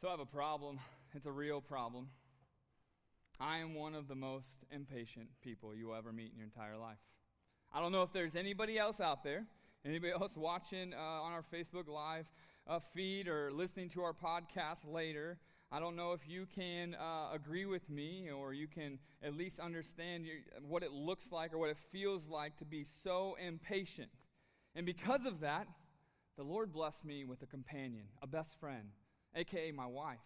So I have a problem. It's a real problem. I am one of the most impatient people you will ever meet in your entire life. I don't know if there's anybody else out there, anybody else watching uh, on our Facebook Live uh, feed or listening to our podcast later. I don't know if you can uh, agree with me or you can at least understand your, what it looks like or what it feels like to be so impatient. And because of that, the Lord blessed me with a companion, a best friend, aka my wife,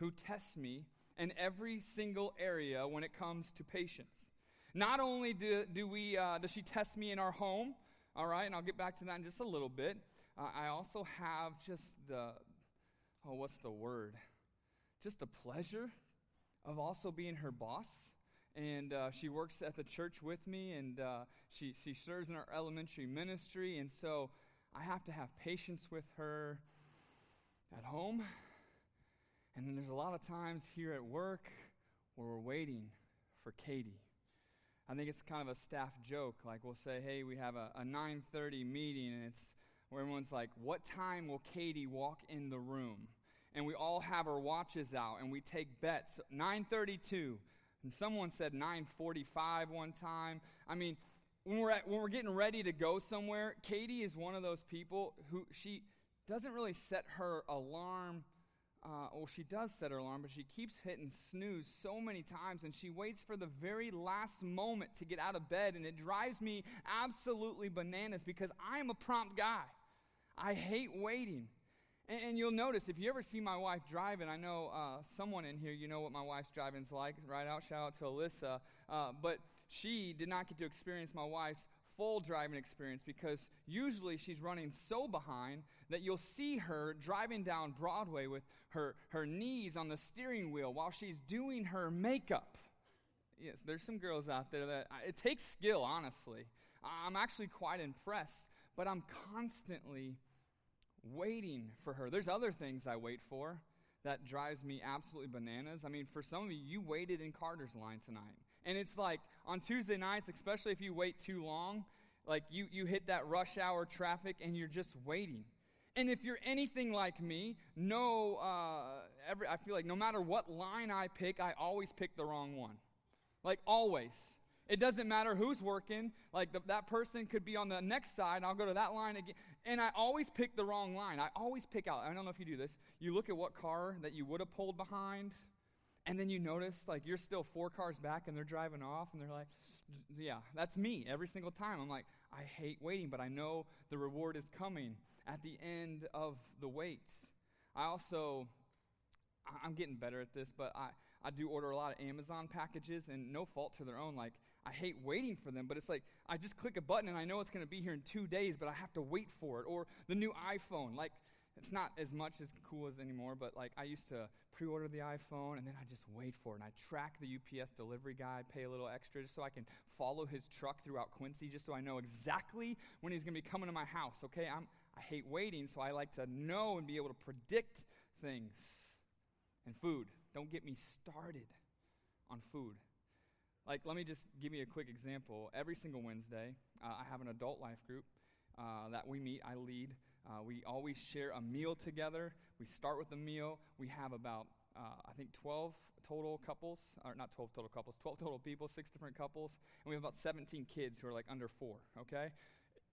who tests me in every single area when it comes to patience. Not only do, do we, uh, does she test me in our home, all right, and I'll get back to that in just a little bit. Uh, I also have just the, oh, what's the word? Just the pleasure of also being her boss. And uh, she works at the church with me, and uh, she, she serves in our elementary ministry. And so I have to have patience with her at home. And then there's a lot of times here at work where we're waiting for Katie. I think it's kind of a staff joke. Like we'll say, hey, we have a, a 9:30 meeting, and it's where everyone's like, what time will Katie walk in the room? And we all have our watches out, and we take bets. 9:32, and someone said 9:45 one time. I mean, when we're at, when we're getting ready to go somewhere, Katie is one of those people who she doesn't really set her alarm uh, well, she does set her alarm, but she keeps hitting snooze so many times, and she waits for the very last moment to get out of bed, and it drives me absolutely bananas because I'm a prompt guy. I hate waiting. And, and you'll notice if you ever see my wife driving, I know uh, someone in here, you know what my wife's driving's like, right out. Shout out to Alyssa. Uh, but she did not get to experience my wife's full driving experience because usually she's running so behind that you'll see her driving down Broadway with her, her knees on the steering wheel while she's doing her makeup. Yes, there's some girls out there that it takes skill, honestly. I'm actually quite impressed, but I'm constantly waiting for her. There's other things I wait for that drives me absolutely bananas. I mean, for some of you, you waited in Carter's line tonight. And it's like on Tuesday nights, especially if you wait too long, like you, you hit that rush hour traffic and you're just waiting. And if you're anything like me, no, uh, every, I feel like no matter what line I pick, I always pick the wrong one. Like always. It doesn't matter who's working. Like the, that person could be on the next side, I'll go to that line again. And I always pick the wrong line. I always pick out. I don't know if you do this. You look at what car that you would have pulled behind, and then you notice like you're still four cars back and they're driving off and they're like, yeah, that's me every single time. I'm like, I hate waiting, but I know the reward is coming at the end of the wait. I also, I'm getting better at this, but I, I do order a lot of Amazon packages and no fault to their own. Like, I hate waiting for them, but it's like I just click a button and I know it's going to be here in two days, but I have to wait for it. Or the new iPhone. Like, it's not as much as cool as anymore, but like I used to pre-order the iPhone and then I just wait for it. And I track the UPS delivery guy, pay a little extra just so I can follow his truck throughout Quincy, just so I know exactly when he's going to be coming to my house. Okay, I'm I hate waiting, so I like to know and be able to predict things. And food. Don't get me started on food. Like, let me just give you a quick example. Every single Wednesday, uh, I have an adult life group uh, that we meet. I lead. Uh, we always share a meal together. We start with a meal. We have about, uh, I think, 12 total couples, or not 12 total couples, 12 total people, six different couples, and we have about 17 kids who are like under four, okay?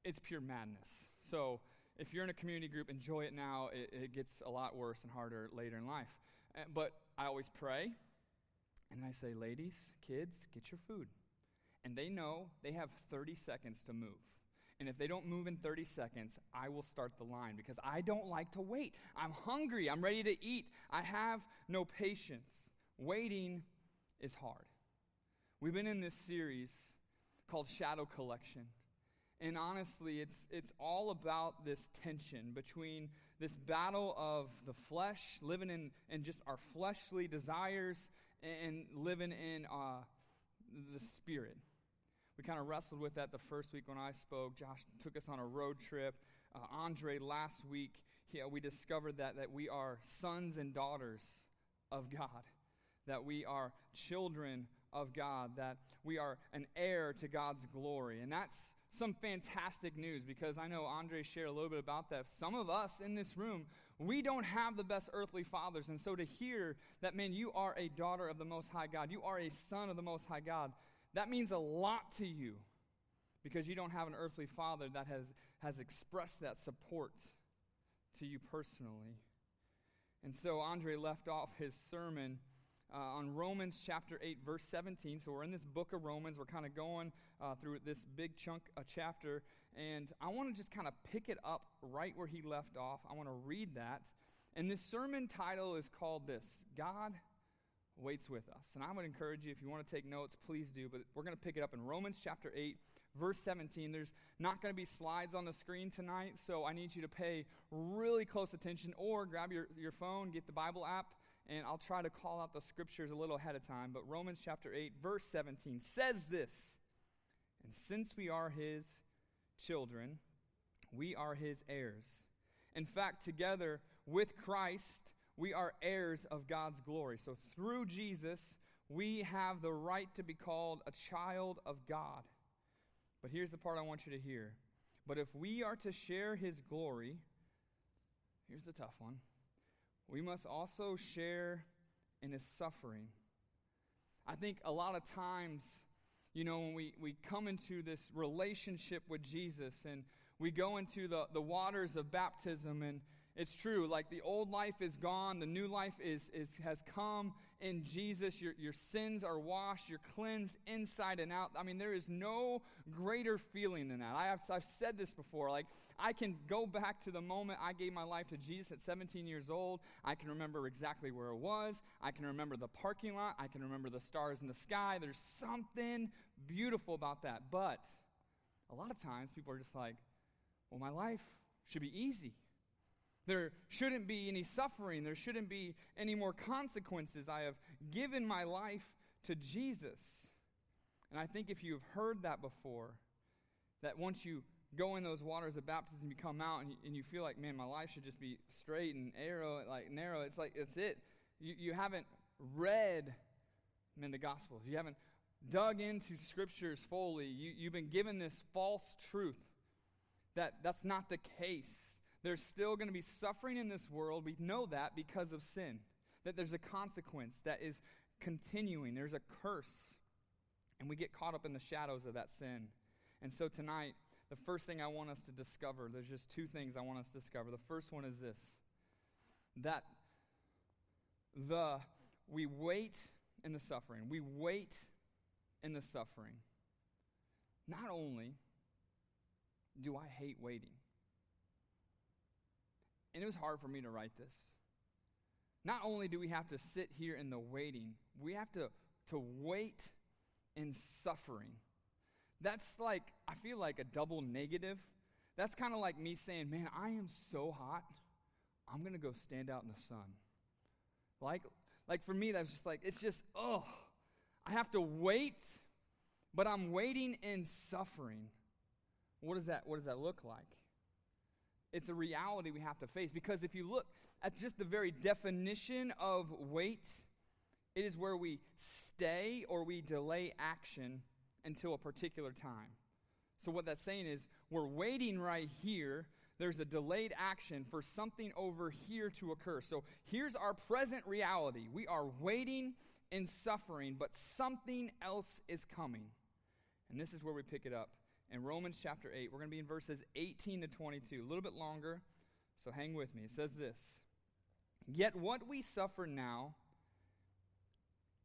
It's pure madness. So if you're in a community group, enjoy it now. It, it gets a lot worse and harder later in life. But I always pray, and I say, ladies, kids, get your food. And they know they have 30 seconds to move. And if they don't move in 30 seconds, I will start the line because I don't like to wait. I'm hungry. I'm ready to eat. I have no patience. Waiting is hard. We've been in this series called Shadow Collection. And honestly, it's, it's all about this tension between this battle of the flesh, living in, in just our fleshly desires, and living in uh, the spirit. We kind of wrestled with that the first week when I spoke. Josh took us on a road trip. Uh, Andre last week, he, uh, we discovered that, that we are sons and daughters of God, that we are children of God, that we are an heir to God's glory. And that's some fantastic news because I know Andre shared a little bit about that. Some of us in this room, we don't have the best earthly fathers. And so to hear that, man, you are a daughter of the Most High God, you are a son of the Most High God, that means a lot to you because you don't have an earthly father that has, has expressed that support to you personally. And so Andre left off his sermon uh, on Romans chapter 8, verse 17. So we're in this book of Romans. We're kind of going uh, through this big chunk of chapter. And I want to just kind of pick it up right where he left off. I want to read that. And this sermon title is called this God waits with us. And I would encourage you, if you want to take notes, please do. But we're going to pick it up in Romans chapter 8, verse 17. There's not going to be slides on the screen tonight, so I need you to pay really close attention or grab your, your phone, get the Bible app, and I'll try to call out the scriptures a little ahead of time. But Romans chapter 8, verse 17 says this And since we are his children, we are his heirs. In fact, together with Christ, we are heirs of God's glory. So through Jesus, we have the right to be called a child of God. But here's the part I want you to hear. But if we are to share his glory, here's the tough one we must also share in his suffering. I think a lot of times, you know, when we, we come into this relationship with Jesus and we go into the, the waters of baptism and it's true. Like the old life is gone, the new life is, is, has come in Jesus. Your, your sins are washed, you're cleansed inside and out. I mean, there is no greater feeling than that. I have, I've said this before. Like, I can go back to the moment I gave my life to Jesus at 17 years old. I can remember exactly where it was. I can remember the parking lot. I can remember the stars in the sky. There's something beautiful about that. But a lot of times people are just like, well, my life should be easy. There shouldn't be any suffering. There shouldn't be any more consequences. I have given my life to Jesus. And I think if you've heard that before, that once you go in those waters of baptism, you come out and you, and you feel like, man, my life should just be straight and arrow, like narrow. It's like, it's it. You, you haven't read, man, the Gospels. You haven't dug into scriptures fully. You, you've been given this false truth that that's not the case there's still going to be suffering in this world. We know that because of sin, that there's a consequence that is continuing, there's a curse. And we get caught up in the shadows of that sin. And so tonight, the first thing I want us to discover, there's just two things I want us to discover. The first one is this that the we wait in the suffering. We wait in the suffering. Not only do I hate waiting, and it was hard for me to write this. Not only do we have to sit here in the waiting, we have to, to wait in suffering. That's like, I feel like a double negative. That's kind of like me saying, man, I am so hot, I'm going to go stand out in the sun. Like, like for me, that's just like, it's just, oh, I have to wait, but I'm waiting in suffering. What does that, what does that look like? It's a reality we have to face because if you look at just the very definition of wait, it is where we stay or we delay action until a particular time. So, what that's saying is we're waiting right here. There's a delayed action for something over here to occur. So, here's our present reality. We are waiting and suffering, but something else is coming. And this is where we pick it up in Romans chapter 8. We're going to be in verses 18 to 22, a little bit longer, so hang with me. It says this Yet what we suffer now,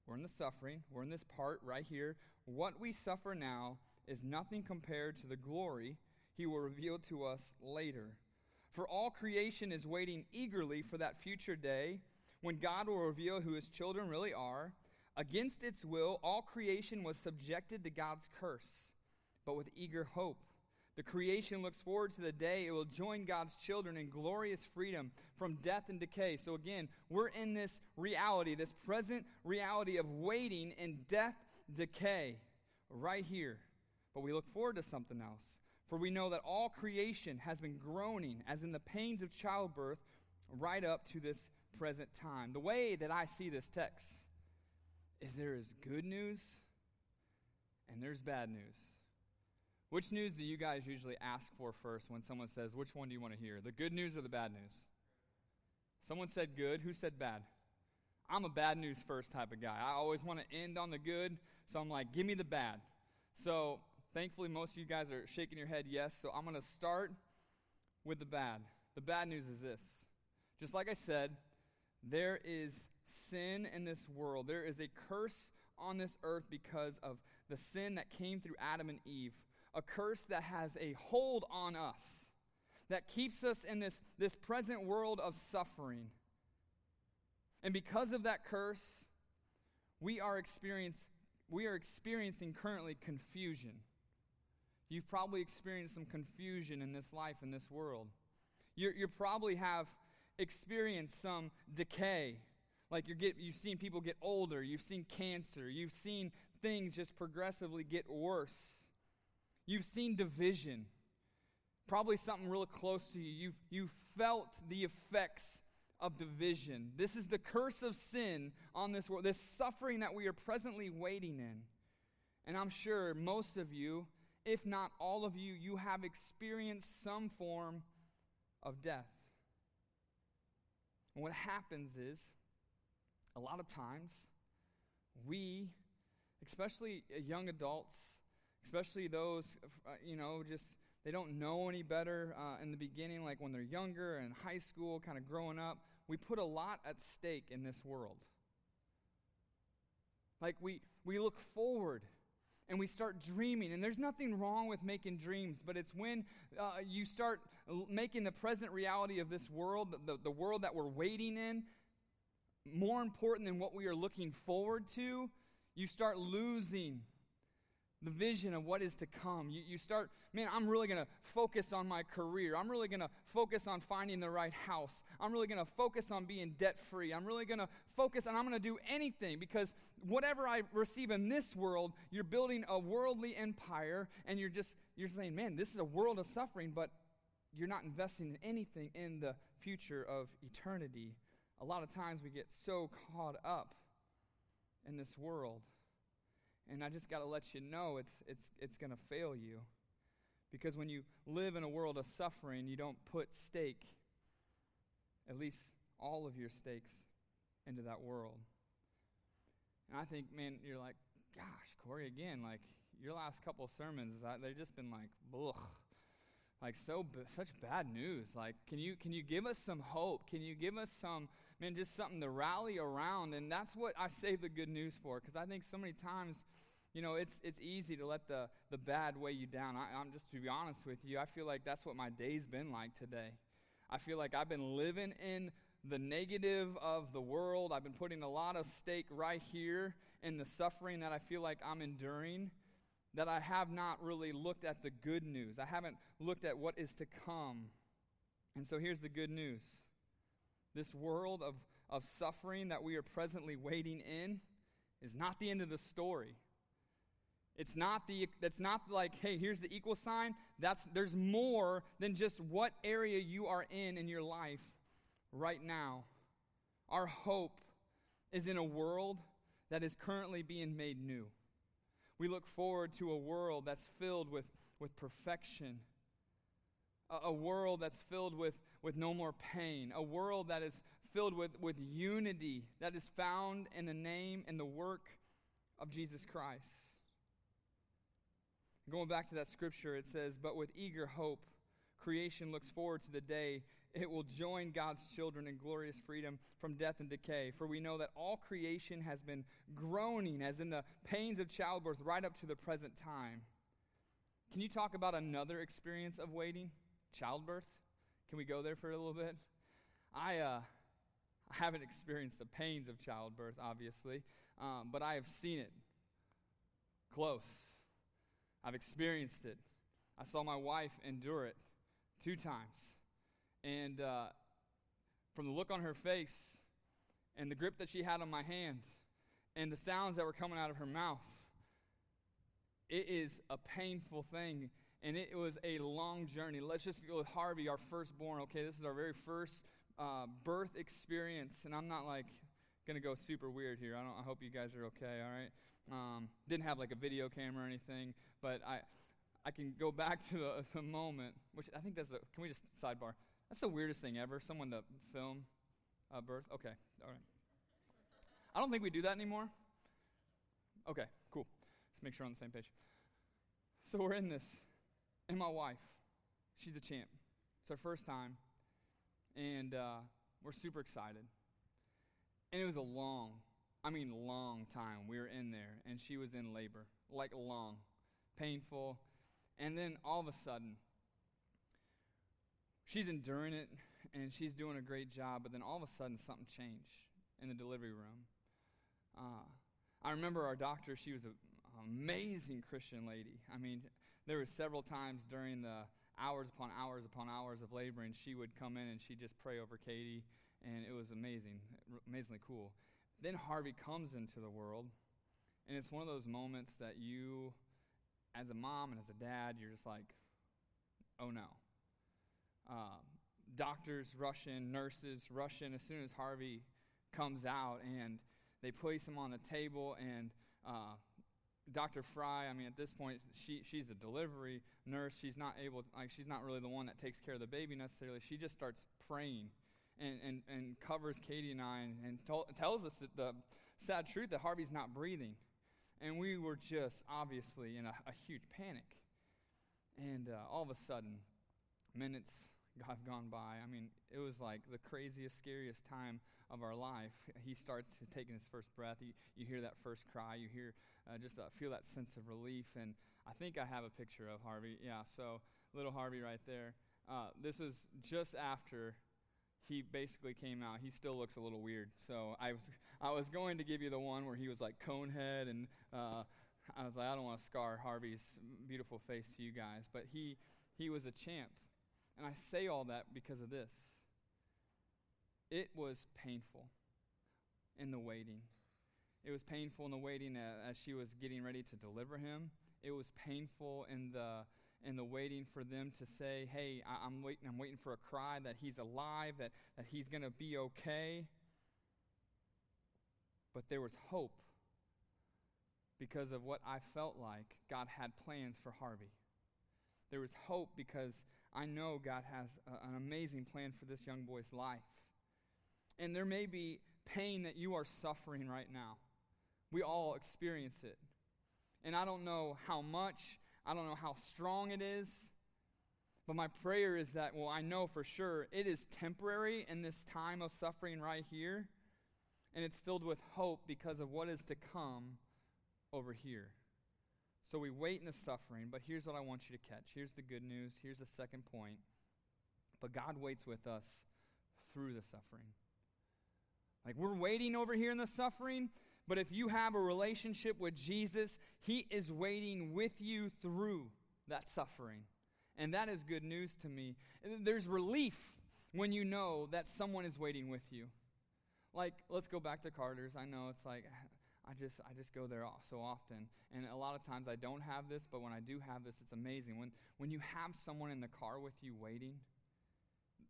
we're in the suffering, we're in this part right here. What we suffer now is nothing compared to the glory he will reveal to us later. For all creation is waiting eagerly for that future day when God will reveal who his children really are. Against its will, all creation was subjected to God's curse but with eager hope. The creation looks forward to the day it will join God's children in glorious freedom from death and decay. So, again, we're in this reality, this present reality of waiting in death, decay, right here. But we look forward to something else. For we know that all creation has been groaning, as in the pains of childbirth, right up to this present time. The way that I see this text is there is good news and there's bad news. Which news do you guys usually ask for first when someone says, which one do you want to hear? The good news or the bad news? Someone said good. Who said bad? I'm a bad news first type of guy. I always want to end on the good, so I'm like, give me the bad. So thankfully, most of you guys are shaking your head yes, so I'm going to start with the bad. The bad news is this. Just like I said, there is sin in this world. There is a curse on this earth because of the sin that came through Adam and Eve. A curse that has a hold on us, that keeps us in this, this present world of suffering. And because of that curse, we are, we are experiencing currently confusion. You've probably experienced some confusion in this life, in this world. You you probably have experienced some decay. Like you get, you've seen people get older, you've seen cancer, you've seen things just progressively get worse. You've seen division. Probably something real close to you. You've, you've felt the effects of division. This is the curse of sin on this world, this suffering that we are presently waiting in. And I'm sure most of you, if not all of you, you have experienced some form of death. And what happens is, a lot of times, we, especially young adults, especially those, uh, you know, just they don't know any better uh, in the beginning, like when they're younger and high school, kind of growing up. We put a lot at stake in this world. Like we, we look forward and we start dreaming. And there's nothing wrong with making dreams, but it's when uh, you start making the present reality of this world, the, the world that we're waiting in, more important than what we are looking forward to, you start losing the vision of what is to come. You, you start, man, I'm really going to focus on my career. I'm really going to focus on finding the right house. I'm really going to focus on being debt free. I'm really going to focus and I'm going to do anything because whatever I receive in this world, you're building a worldly empire and you're just, you're saying, man, this is a world of suffering, but you're not investing in anything in the future of eternity. A lot of times we get so caught up in this world. And I just got to let you know it's, it's, it's going to fail you. Because when you live in a world of suffering, you don't put stake, at least all of your stakes, into that world. And I think, man, you're like, gosh, Kory, again, like your last couple sermons, they've just been like, ugh, like so such bad news. Like, can you can you give us some hope? Can you give us some man, just something to rally around? And that's what I save the good news for, because I think so many times you know, it's, it's easy to let the, the bad weigh you down. I, I'm just to be honest with you, I feel like that's what my day's been like today. I feel like I've been living in the negative of the world. I've been putting a lot of stake right here in the suffering that I feel like I'm enduring, that I have not really looked at the good news. I haven't looked at what is to come. And so here's the good news this world of, of suffering that we are presently waiting in is not the end of the story. It's not the that's not like, hey, here's the equal sign. That's there's more than just what area you are in in your life right now. Our hope is in a world that is currently being made new. We look forward to a world that's filled with, with perfection, a, a world that's filled with, with no more pain, a world that is filled with, with unity that is found in the name and the work of Jesus Christ. Going back to that scripture, it says, But with eager hope, creation looks forward to the day it will join God's children in glorious freedom from death and decay. For we know that all creation has been groaning, as in the pains of childbirth, right up to the present time. Can you talk about another experience of waiting? Childbirth? Can we go there for a little bit? I, uh, I haven't experienced the pains of childbirth, obviously, um, but I have seen it close. I've experienced it. I saw my wife endure it two times. And uh, from the look on her face and the grip that she had on my hand and the sounds that were coming out of her mouth, it is a painful thing. And it was a long journey. Let's just go with Harvey, our firstborn. Okay, this is our very first uh, birth experience. And I'm not like going to go super weird here. I, don't, I hope you guys are okay, all right? Um, didn't have like a video camera or anything, but I, I can go back to the, the moment, which I think that's the, can we just sidebar? That's the weirdest thing ever, someone to film a birth. Okay, all right. I don't think we do that anymore. Okay, cool. Let's make sure we're on the same page. So we're in this, and my wife, she's a champ. It's our first time, and uh, we're super excited. And it was a long, I mean, long time. We were in there, and she was in labor, like long, painful. And then all of a sudden, she's enduring it, and she's doing a great job, but then all of a sudden, something changed in the delivery room. Uh, I remember our doctor, she was an amazing Christian lady. I mean, there were several times during the hours upon hours upon hours of labor, and she would come in and she'd just pray over Katie, and it was amazing, amazingly cool. Then Harvey comes into the world, and it's one of those moments that you, as a mom and as a dad, you're just like, oh no. Uh, doctors rush in, nurses rush in as soon as Harvey comes out, and they place him on the table, and uh, Dr. Fry, I mean, at this point, she, she's a delivery nurse. She's not able, like, she's not really the one that takes care of the baby necessarily. She just starts praying and, and, and covers Katie and I and, and to- tells us that the sad truth that Harvey's not breathing. And we were just obviously in a, a huge panic. And uh, all of a sudden, minutes have gone by. I mean, it was like the craziest, scariest time of our life. He starts taking his first breath. You, you hear that first cry. You hear uh, just uh, feel that sense of relief. And I think I have a picture of Harvey. Yeah, so little Harvey right there. Uh, this was just after he basically came out. He still looks a little weird. So I was I was going to give you the one where he was like conehead, and uh, I was like, I don't want to scar Harvey's beautiful face to you guys, but he he was a champ, and I say all that because of this. It was painful in the waiting. It was painful in the waiting as she was getting ready to deliver him. It was painful in the and the waiting for them to say, hey, I, am waiting, I'm waiting for a cry that he's alive, that, that he's going to be okay. But there was hope because of what I felt like God had plans for Harvey. There was hope because I know God has a, an amazing plan for this young boy's life. And there may be pain that you are suffering right now. We all experience it. And I don't know how much, I don't know how strong it is. But my prayer is that, well, I know for sure it is temporary in this time of suffering right here. And it's filled with hope because of what is to come over here. So we wait in the suffering, but here's what I want you to catch. Here's the good news. Here's the second point. But God waits with us through the suffering. Like we're waiting over here in the suffering, but if you have a relationship with Jesus, He is waiting with you through that suffering. And that is good news to me. There's relief when you know that someone is waiting with you. Like, let's go back to Carter's. I know it's like, I just, I just go there so often. And a lot of times I don't have this, but when I do have this, it's amazing. When, when you have someone in the car with you waiting,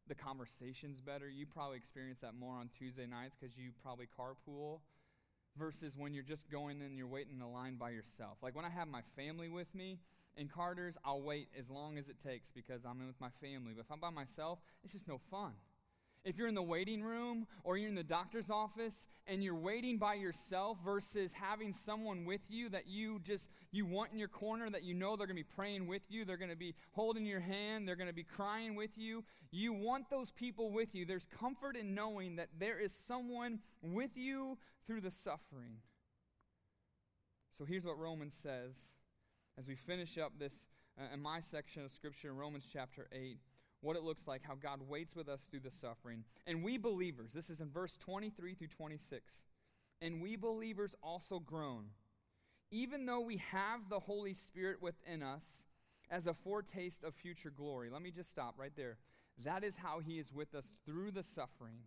the conversation's better. You probably experience that more on Tuesday nights because you probably carpool versus when you're just going and you're waiting in the line by yourself. Like when I have my family with me in Carter's, I'll wait as long as it takes because I'm in with my family. But if I'm by myself, it's just no fun. If you're in the waiting room or you're in the doctor's office and you're waiting by yourself versus having someone with you that you just you want in your corner that you know they're going to be praying with you, they're going to be holding your hand, they're going to be crying with you. You want those people with you. There's comfort in knowing that there is someone with you through the suffering. So here's what Romans says as we finish up this uh, in my section of scripture in Romans chapter 8 what it looks like, how God waits with us through the suffering. And we believers, this is in verse 23 through 26, and we believers also groan, even though we have the Holy Spirit within us as a foretaste of future glory. Let me just stop right there. That is how He is with us through the suffering.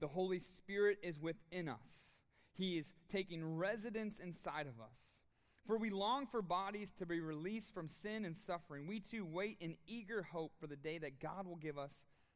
The Holy Spirit is within us. He is taking residence inside of us. For we long for bodies to be released from sin and suffering. We too wait in eager hope for the day that God will give us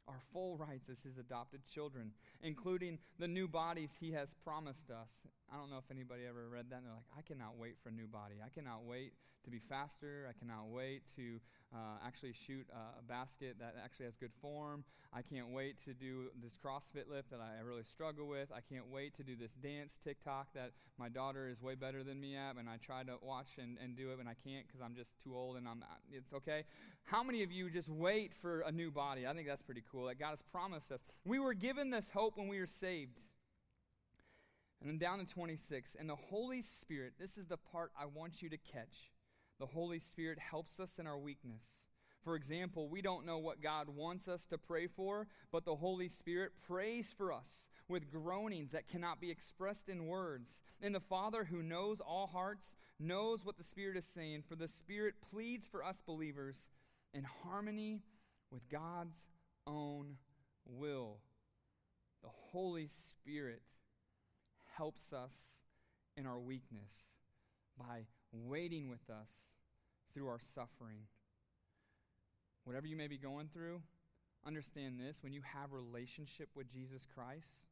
our full rights as his adopted children, including the new bodies he has promised us. I don't know if anybody ever read that and they're like, I cannot wait for a new body. I cannot wait to be faster. I cannot wait to uh, actually shoot a basket that actually has good form. I can't wait to do this CrossFit lift that I really struggle with. I can't wait to do this dance TikTok that my daughter is way better than me at, and I try to watch and, and do it, and I can't because I'm just too old and I'm it's okay. How many of you just wait for a new body? I think that's pretty cool that God has promised us. We were given this hope when we were saved. And then down to 26, and the Holy Spirit, this is the part I want you to catch. The Holy Spirit helps us in our weakness. For example, we don't know what God wants us to pray for, but the Holy Spirit prays for us with groanings that cannot be expressed in words. And the Father, who knows all hearts, knows what the Spirit is saying, for the Spirit pleads for us believers in harmony with God's own will. The Holy Spirit helps us in our weakness by waiting with us through our suffering. Whatever you may be going through, understand this when you have relationship with Jesus Christ,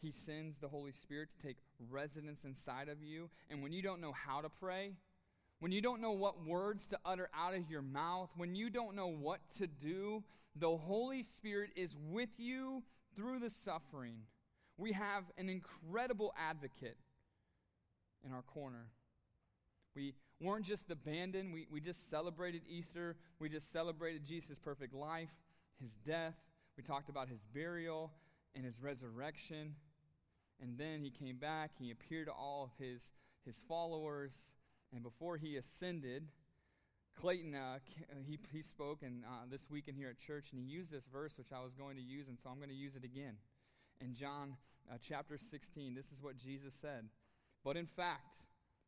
he sends the Holy Spirit to take residence inside of you, and when you don't know how to pray, when you don't know what words to utter out of your mouth, when you don't know what to do, the Holy Spirit is with you through the suffering. We have an incredible advocate in our corner. We weren't just abandoned, we, we just celebrated Easter. We just celebrated Jesus' perfect life, his death. We talked about his burial and his resurrection. And then he came back, he appeared to all of his, his followers. And before he ascended, Clayton, uh, he, he spoke and, uh, this weekend here at church, and he used this verse, which I was going to use, and so I'm going to use it again. In John uh, chapter 16, this is what Jesus said. But in fact,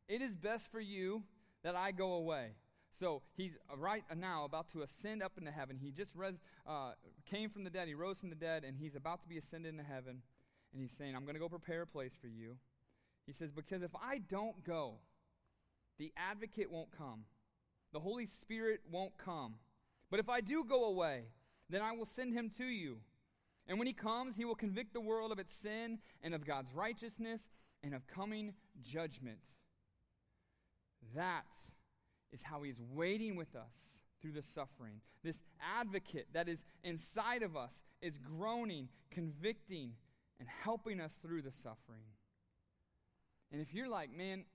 it is best for you that I go away. So he's right now about to ascend up into heaven. He just res, uh, came from the dead. He rose from the dead, and he's about to be ascended into heaven. And he's saying, I'm going to go prepare a place for you. He says, Because if I don't go, the advocate won't come, the Holy Spirit won't come. But if I do go away, then I will send him to you. And when he comes, he will convict the world of its sin and of God's righteousness and of coming judgment. That is how he's waiting with us through the suffering. This advocate that is inside of us is groaning, convicting, and helping us through the suffering. And if you're like, man,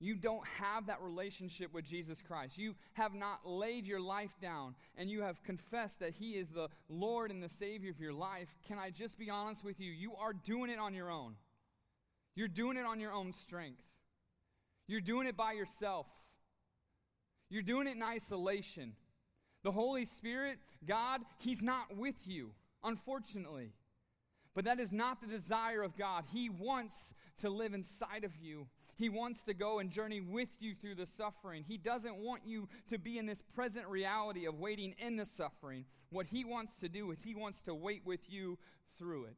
you don't have that relationship with Jesus Christ. You have not laid your life down and you have confessed that He is the Lord and the Savior of your life. Can I just be honest with you? You are doing it on your own. You're doing it on your own strength. You're doing it by yourself. You're doing it in isolation. The Holy Spirit, God, He's not with you, unfortunately. But that is not the desire of God. He wants to live inside of you. He wants to go and journey with you through the suffering. He doesn't want you to be in this present reality of waiting in the suffering. What He wants to do is He wants to wait with you through it.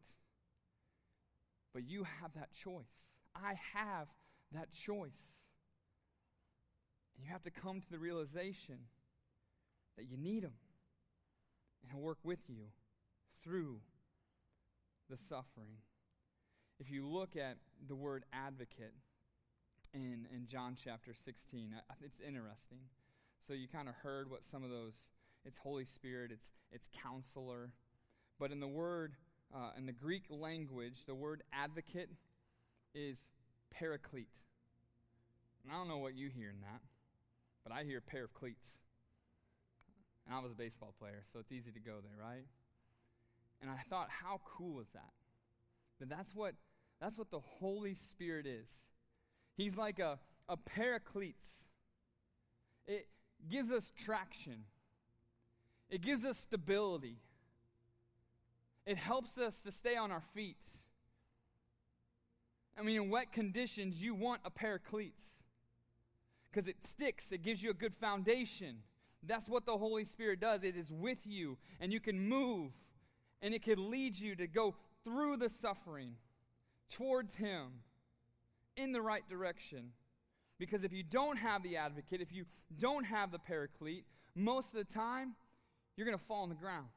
But you have that choice. I have that choice. And you have to come to the realization that you need Him and He'll work with you through the suffering. If you look at the word advocate in, in John chapter 16, it's interesting. So you kind of heard what some of those, it's Holy Spirit, it's, it's counselor. But in the word, uh, in the Greek language, the word advocate is paraclete. And I don't know what you hear in that. But I hear pair of cleats. And I was a baseball player, so it's easy to go there, right? And I thought, how cool is that? That that's what, that's what the Holy Spirit is. He's like a, a paracletes. It gives us traction. It gives us stability. It helps us to stay on our feet. I mean, in wet conditions, you want a cleats because it sticks, it gives you a good foundation. That's what the Holy Spirit does. It is with you, and you can move, and it can lead you to go through the suffering towards Him in the right direction. Because if you don't have the advocate, if you don't have the paraclete, most of the time, you're going to fall on the ground.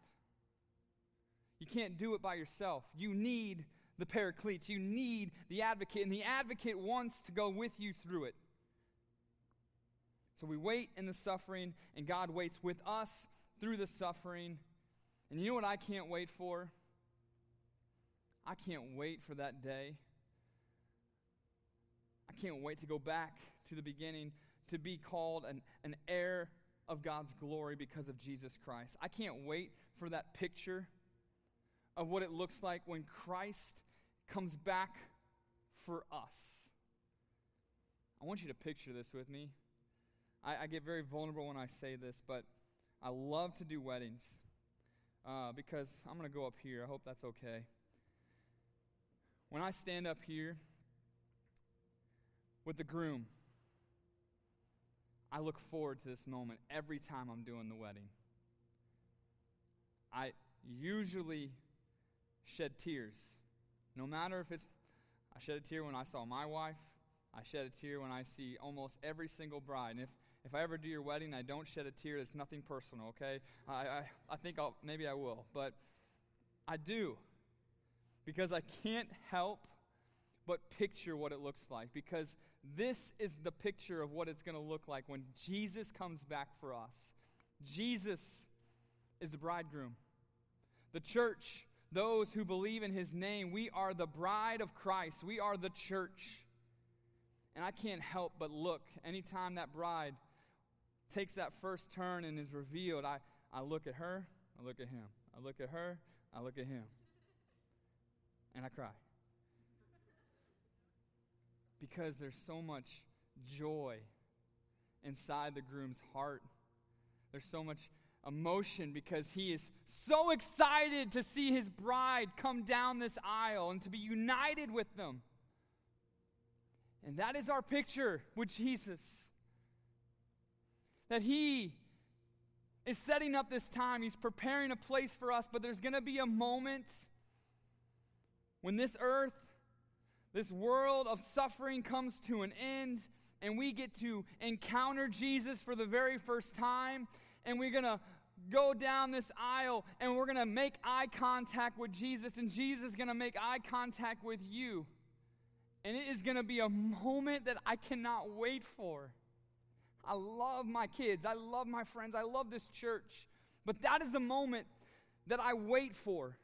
You can't do it by yourself. You need the paraclete. You need the advocate, and the advocate wants to go with you through it. So we wait in the suffering, and God waits with us through the suffering. And you know what I can't wait for? I can't wait for that day. I can't wait to go back to the beginning to be called an, an heir of God's glory because of Jesus Christ. I can't wait for that picture of what it looks like when Christ comes back for us. I want you to picture this with me. I, I get very vulnerable when I say this, but I love to do weddings uh, because I'm going to go up here. I hope that's okay. When I stand up here with the groom, I look forward to this moment every time I'm doing the wedding. I usually shed tears. No matter if it's, I shed a tear when I saw my wife, I shed a tear when I see almost every single bride. And if, if I ever do your wedding, I don't shed a tear, it's nothing personal, okay? I, I, I think I'll, maybe I will. But I do. Because I can't help but picture what it looks like. Because this is the picture of what it's going to look like when Jesus comes back for us. Jesus is the bridegroom. The church, those who believe in his name, we are the bride of Christ. We are the church. And I can't help but look anytime that bride takes that first turn and is revealed, I, I look at her, I look at him. I look at her, I look at him. And I cry. Because there's so much joy inside the groom's heart. There's so much emotion because he is so excited to see his bride come down this aisle and to be united with them. And that is our picture with Jesus. That he is setting up this time, he's preparing a place for us, but there's going to be a moment when this earth, this world of suffering comes to an end and we get to encounter Jesus for the very first time and we're going to go down this aisle and we're going to make eye contact with Jesus, and Jesus is going to make eye contact with you. And it is going to be a moment that I cannot wait for. I love my kids. I love my friends. I love this church. But that is the moment that I wait for.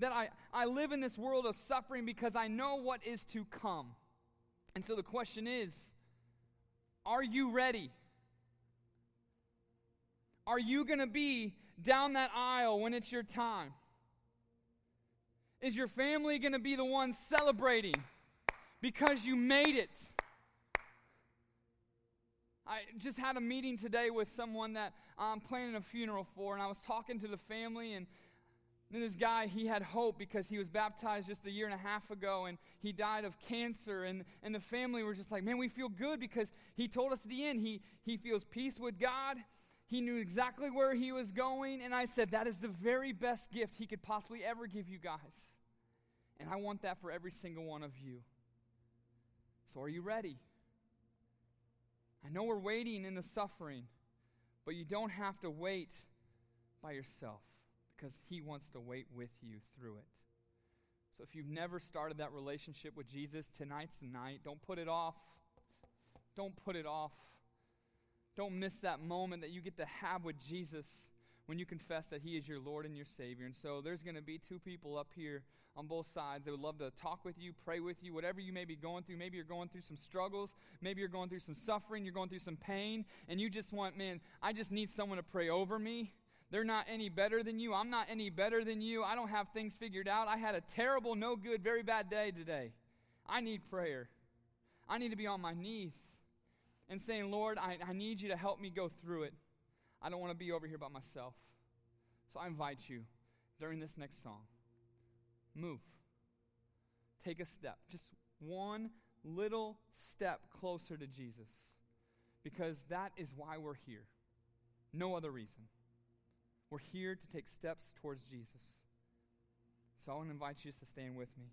That I, I live in this world of suffering because I know what is to come. And so the question is are you ready? Are you going to be down that aisle when it's your time? Is your family going to be the one celebrating because you made it? I just had a meeting today with someone that I'm planning a funeral for, and I was talking to the family, and then this guy, he had hope because he was baptized just a year and a half ago, and he died of cancer, and, and the family were just like, man, we feel good because he told us at the end he, he feels peace with God, he knew exactly where he was going, and I said, That is the very best gift he could possibly ever give you guys. And I want that for every single one of you. So, are you ready? I know we're waiting in the suffering, but you don't have to wait by yourself because he wants to wait with you through it. So, if you've never started that relationship with Jesus, tonight's the night. Don't put it off. Don't put it off. Don't miss that moment that you get to have with Jesus when you confess that He is your Lord and your Savior. And so there's going to be two people up here on both sides that would love to talk with you, pray with you, whatever you may be going through. Maybe you're going through some struggles. Maybe you're going through some suffering. You're going through some pain. And you just want, man, I just need someone to pray over me. They're not any better than you. I'm not any better than you. I don't have things figured out. I had a terrible, no good, very bad day today. I need prayer. I need to be on my knees and saying, Lord, I, I need you to help me go through it. I don't want to be over here by myself. So I invite you during this next song, move. Take a step, just one little step closer to Jesus. Because that is why we're here. No other reason. We're here to take steps towards Jesus. So I want to invite you to stand with me.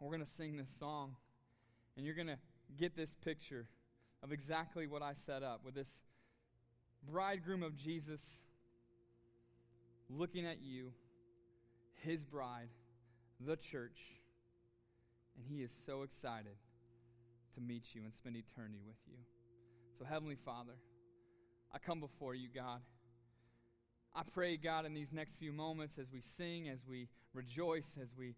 We're going to sing this song, and you're going to get this picture of exactly what I set up with this bridegroom of Jesus looking at you, his bride, the church, and he is so excited to meet you and spend eternity with you. So, Heavenly Father, I come before you, God. I pray, God, in these next few moments as we sing, as we rejoice, as we.